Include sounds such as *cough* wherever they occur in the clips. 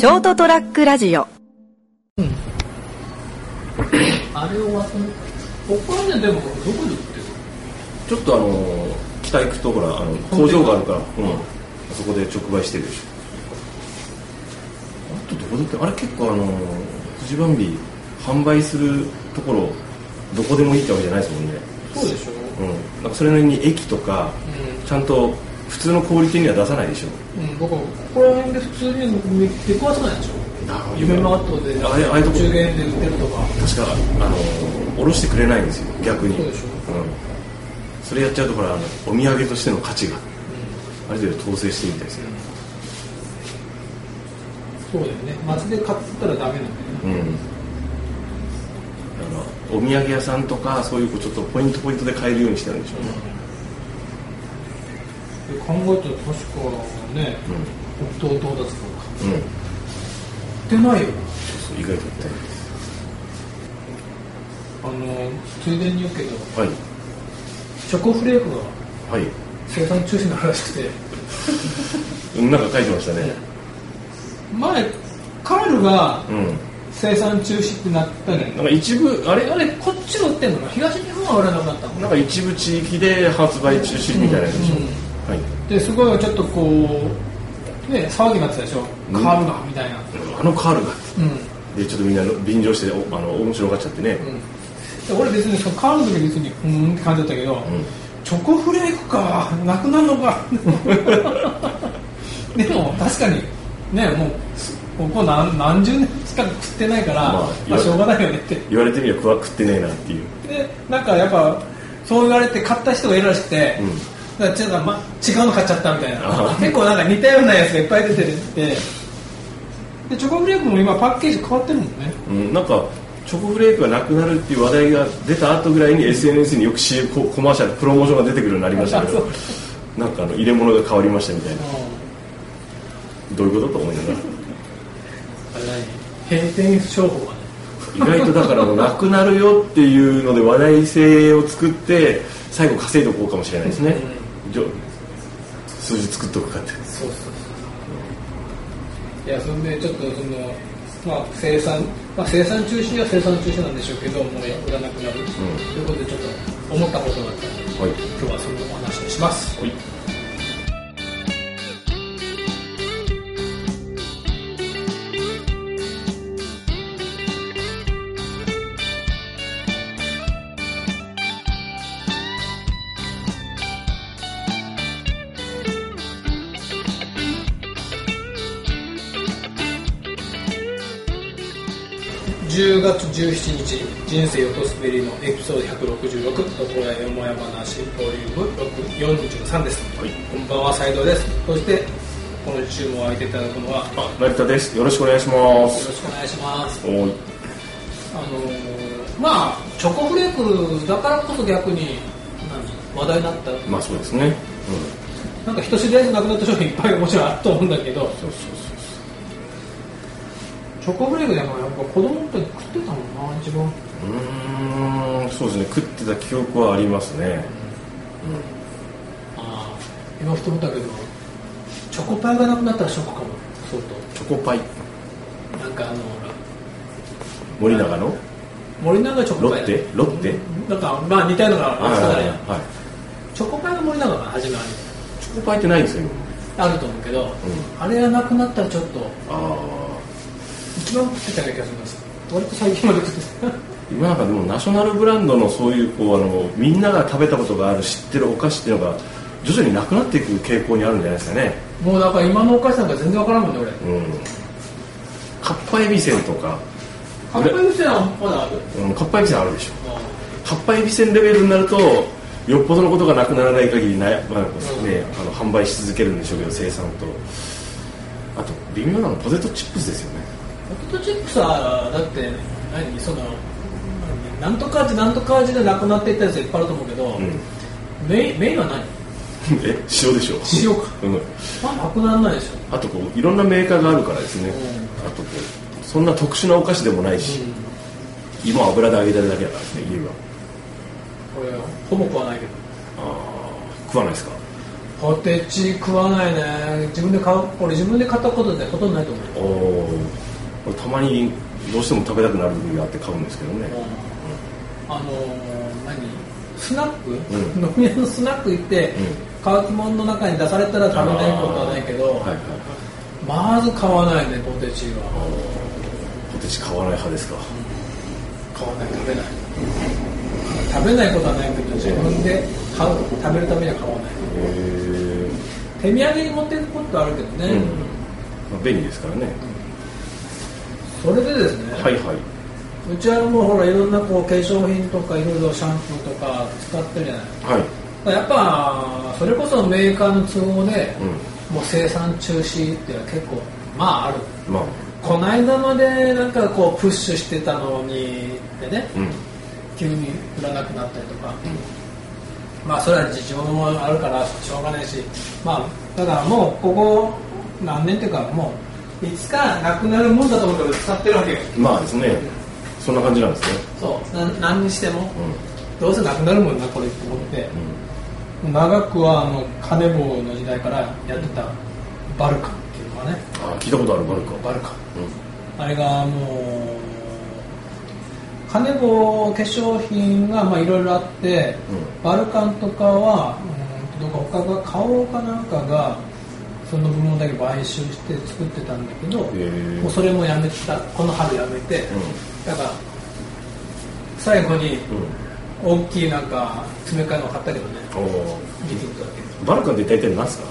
ショートトラックラジオ。あれを忘れここはねでもどこで売ってるちょっとあの北行くとほらあの工場があるから、うん、そこで直売してるでしょ。あとどこだっけあれ結構あのフジバンビ販売するところどこでもいいってわけじゃないですもんね。そうでしょ。うん。なんかそれなりに駅とかちゃんと普通の小売店には出さないでしょうん、ここら辺で普通に出くわさないでしょ？夢マートでああいうとこ。中元で売ってるとか。確かあの下ろしてくれないんですよ逆に。そうでしょ。うん、それやっちゃうとほらあのお土産としての価値がある程度統制してみたいですねそうだよね。街で買ったらダメなんだよね。うん。あのお土産屋さんとかそういうちょっとポイントポイントで買えるようにしてるんでしょうね。で考えたら確かね北東到達とか。うん、ってないよ。そう意外と売ってあのついでに言うけどはい。チョコフレークがはい。生産中止になるらしくて。うんなんか書いてましたね。前カールがうん。生産中止ってなったねなんか一部あれあれこっちが売ってんのか東日本は売らなくなったのな？んか一部地域で発売中止みたいなでしょ、うん。はいですごいちょっとこうね騒ぎになってたでしょ？うん。カールがみたいな。あのカールが。うん。でちょっとみんな便乗しておあの面白がっちゃってね、で俺別にそのカールの時別にうーんって感じだったけど、ん。チョコフレークかなくなるのか。*laughs* でも確かにねもうここ何何十年しか食ってないから、まあまあ、しょうがないよねって。言われてみれば食わ食ってねえなっていう。でなんかやっぱそう言われて買った人がいるらしくて、うんだちょっとま、違うの買っちゃったみたいな。あ結構なんか似たようなやつがいっぱい出てるって。でチョコフレークも今パッケージ変わってるもんね。うん、なんかチョコフレークがなくなるっていう話題が出た後ぐらいに SNS によく CM ココマーシャルプロモーションが出てくるようになりましたけどなんかあの入れ物が変わりましたみたいな。どういうことと思いながら。閉店商法がね。意外とだからもうなくなるよっていうので話題性を作って最後稼いでおこうかもしれないですね、数字作っとくかって。そうそうそう。いやそんでちょっとそのまあ生産、まあ、生産中止は生産中止なんでしょうけどもう売らなくなる、ということでちょっと思ったことがあったのではい。今日はそのお話をします。はい10月17日人生横滑りのエピソード166どこやよもや話ボリューム43です、はい。こんばんは斉藤です。そして今週も空いていただくのはよあ成田です。よろしくお願いしまろすしくお願いします。おい。あのーまあチョコフレークだからこそ逆に何話題になった。まあそうですね。なんか人知り合いでなくなった商品いっぱいもちろんあると思うんだけど。うんそうそうチョコフレークでもやっぱ子供の時食ってたもんな一番。そうんそうですね。食ってた記憶はありますね。ああ今ふと思ったけどチョコパイがなくなったらショックかも。相チョコパイ。当なんかあの森永の？森永チョコパイ。ロッテ？ロッテ？なんかまあ似たようなのがあるはいじゃない。はい。チョコパイが森永が初めはチョコパイってないんですよ。今あると思うけど、あれがなくなったらちょっと。あ一番食ってたような気がします。割と最近まで食ってた。あ今なんかでもナショナルブランドのそういうこうあのみんなが食べたことがある知ってるお菓子っていうのが徐々になくなっていく傾向にあるんじゃないですかね。もうだから今のお菓子なんか全然わからんもん。ね俺うん。かっぱえびせんとか。カップユーセンはまだある？うんかっぱえびせんあるでしょ。かっぱえびせんレベルになるとよっぽどのことがなくならない限りな、まあね、あの販売し続けるんでしょうけど生産と。あと微妙なのはポテトチップスですよねポテトチップスはだって何？そのなんとか味なんとか味でなくなっていったやついっぱいあると思うけど、うん。メインメインは何？*laughs* え？塩でしょ。塩か。*laughs* うん。まあなくならないでしょ。あとこういろんなメーカーがあるからですね、うあとこうそんな特殊なお菓子でもないし、芋油で揚げてるだけだからね家は。これほぼ食わないけど。ああ食わないですか？ポテチ食わないね。自分で買う俺自分で買ったことってほとんどないと思う。おおたまにどうしても食べたくなる時があって買うんですけどね。あのー何？スナック、うん。飲み屋のスナック行って、乾き物の中に出されたら食べないことはないけど、はいはいはい。まず買わないねポテチは。ポテチ買わない派ですか。買わない食べない。食べないことはないけど自分で買う食べるためには買わない。手土産に持っていくことあるけどね、うん。まあ便利ですからねそれでですね、はいはい。うちはもうほらいろんなこう化粧品とかいろいろシャンプーとか使ってるじゃないはい。やっぱそれこそメーカーの都合で、うもう生産中止っていうのは結構まあある。んまあ。この間までなんかこうプッシュしてたのにでねうん。急に売らなくなったりとか、まあそれは事情もあるからしょうがないし。まあだからもうここ何年っていうかもういつかなくなるもんだと思って俺使ってるわけよ。まあですね。そんな感じなんですね。そう。な何にしても。うどうせなくなるもんなこれって思って。んうん。長くはあの金棒の時代からやってたバルカンっていうのがね。あ聞いたことあるバルカ。バルカン。うあれがもうカネボウ化粧品がまあいろいろあって、うバルカンとかは、うん、どこか他が花王かなんかがその部門だけ買収して作ってたんだけど、もうそれもやめた。この春やめて、うだから最後にんうん。大きいなんか詰め替えの買ったけどねおー。見てみただけバルカンって大体何ですか？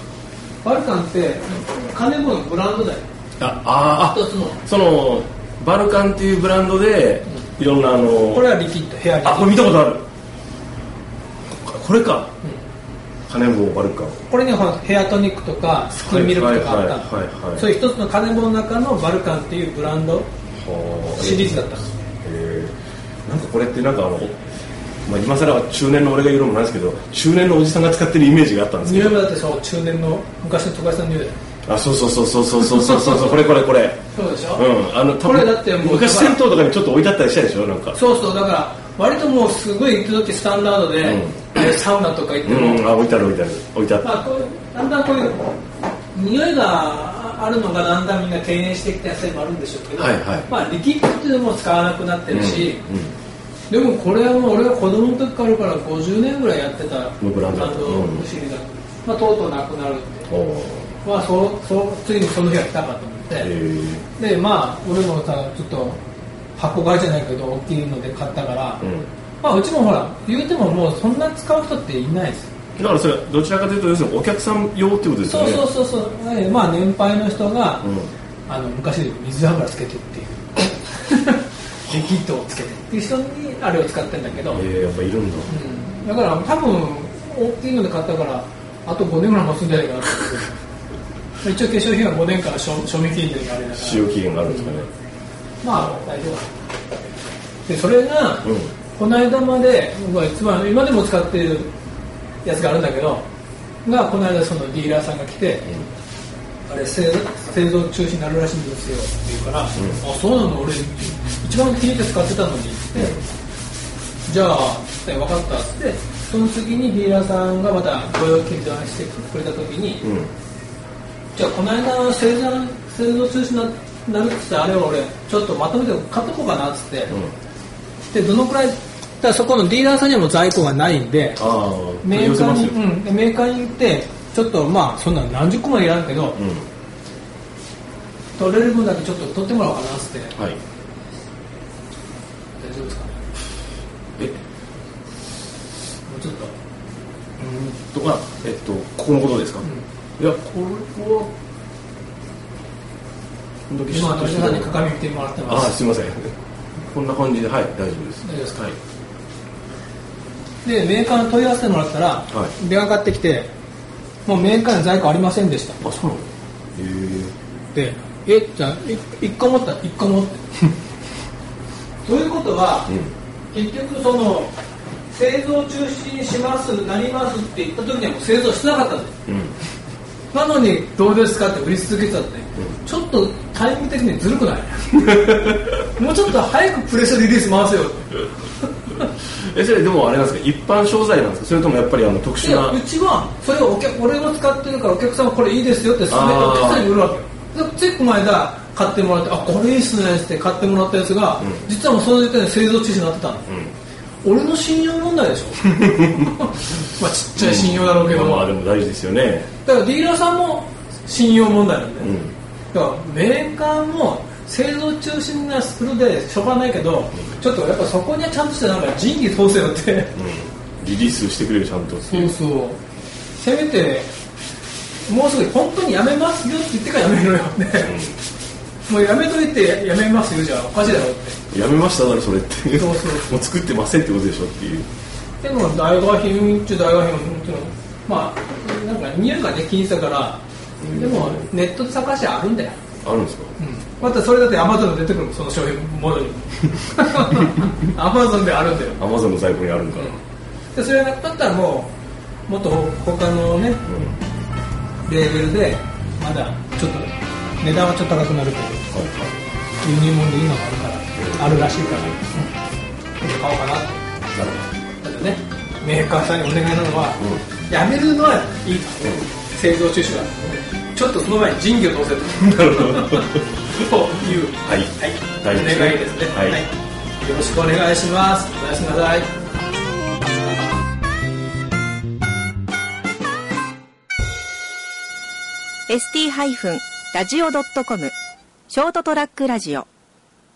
バルカンってカネボウのブランドだよ。ああ一つの。あそのバルカンっていうブランドでいろんなあのこれはリキッドヘアリキッド。あこれ見たことある。これかカネボウバルカンこれにはヘアトニックとかスキンミルクとかあったの。はいはいそういう一つのカネボウの中のバルカンっていうブランドはあシリーズだったの。へえなんかこれってなんかあの、まあ、今更は中年の俺が言うのもなんですけど中年のおじさんが使ってるイメージがあったんですけど。もだってそう中年の昔の徳橋さんの匂いだ。よあそうそうそうそうそうそうそうこれこれこれ。そうでしょ、うん。あの多こ分れだってもう昔銭湯とかにちょっと置いてあったりしたでしょ？なんか。そうそう。だから割ともうすごい行く時スタンダードで、うん。えサウナとか行ってうも、んあ置いてある置いてある。置いてあったまあ、こうだんだんこういう匂いがあるのがだんだんみんな敬遠してきたやつもあるんでしょうけど、はいはい。まあ、リキッドっていうのも使わなくなってるし、うでもこれはもう俺が子供の時からから50年ぐらいやってたのブランドのシリーズだ、まあ、とうとうなくなるんおーまあそうそうついにその日が来たかと思って、でまあ俺もさちょっと箱買いじゃないけど大きいので買ったから、うんまあうちもほら言うてももうそんな使う人っていないです。だからそれどちらかというと要するにお客さん用ってことですよね。そうそうそうそう。えまあ年配の人が、うん。あの昔で水油つけてっていう。*laughs* リキッドをつけてっていう人にあれを使ってんだけど、えー、やっぱいるんだ。うん。だから多分大きいので買ったからあと5年ぐらい持つんじゃないかな一応化粧品は5年から賞賞味期限があれだから。使用期限があるんですかね。まあ大丈夫でそれが、うんこの間まで僕は一番今でも使っているやつがあるんだけどがこの間そのディーラーさんが来て、あれ製製造中止になるらしいんですよって言うから、あそうなの俺一番気に入って使ってたのにって、じゃあ分かったっつってその次にディーラーさんがまたご用件談してくれた時に、うん。じゃあこの間製造製造中止にななるっつってあれを俺ちょっとまとめて買っとこうかなっつって、でどのくらいらそこのディーラーさんにはもう在庫がないんでメーカーに、うん、でメーカーに行ってちょっとまあそんな何十個もいらんけど、うん。取れる分だけちょっと取ってもらおうかなっつって。はい。大丈夫ですかね？え？もうちょっと。とかえっとここのことですか、いやこれは今シュッとして鳥田さんに鏡見てもらってあます。あすいません。こんな感じではい大丈夫です。大丈夫ですか？はいでメーカーに問い合わせてもらったら、はい。電話かかってきてもうメーカーに在庫ありませんでした。あそうなの？へえでえじゃあい一個持った一個持って。*laughs* ということは、結局その製造中止にしますなりますって言った時にはもう製造してなかったんですうん。うんなのにどうですかって売り続けてたって、ちょっとタイミング的にずるくない？*laughs* もうちょっと早くプレスリリース回せよって *laughs* えそれでもあれなんですか？一般商材なんですか？それともやっぱりあの特殊な？うちはそれをお客俺が使ってるからお客さんはこれいいですよって勧めてお客さんに売るわけ。よでついこの間買ってもらってあこれいいっすねって買ってもらったやつが、うん。実はもうその時点で製造中止になってたの、俺の信用問題でしょ？*laughs* まあちっちゃい信用だろうけども、まあでも大事ですよね。だからディーラーさんも信用問題なんだよ、うん。だからメーカーも製造中心なスクールでしょうがないけど、ちょっとやっぱそこにはちゃんとしたなんか仁義通せよって。うん。リリースしてくれるちゃんとそうそう。せめてもうすぐ本当にやめますよって言ってからやめろよね、もうやめといてやめますよじゃあおかしいだろって。やめましただろそれってそうそうもう作ってませんってことでしょっていう。でも大和品っちゅう大和品は本当にまあなんか匂いがね気にしたからでもネットで探しあるんだよあるんですか？うん、またそれだってアマゾンで出てくるその商品モデルアマゾンであるんだよ。アマゾンの在庫にあるんか。でそれがなかったらもうもっと他のねレーベルでまだちょっと値段はちょっと高くなるけど輸入物でいいのがあるからあるらしいから、うん、ちょっと買おうかなって。なるただねメーカーさんにお願いなのは、やめるのはいいと、製造中止はちょっとその前に仁義を通せと。なるほどという、はい。はい、大事ですねお願いですね、はい。よろしくお願いします。おやすみなさい。ー ST-radio.com ショートトラックラジオ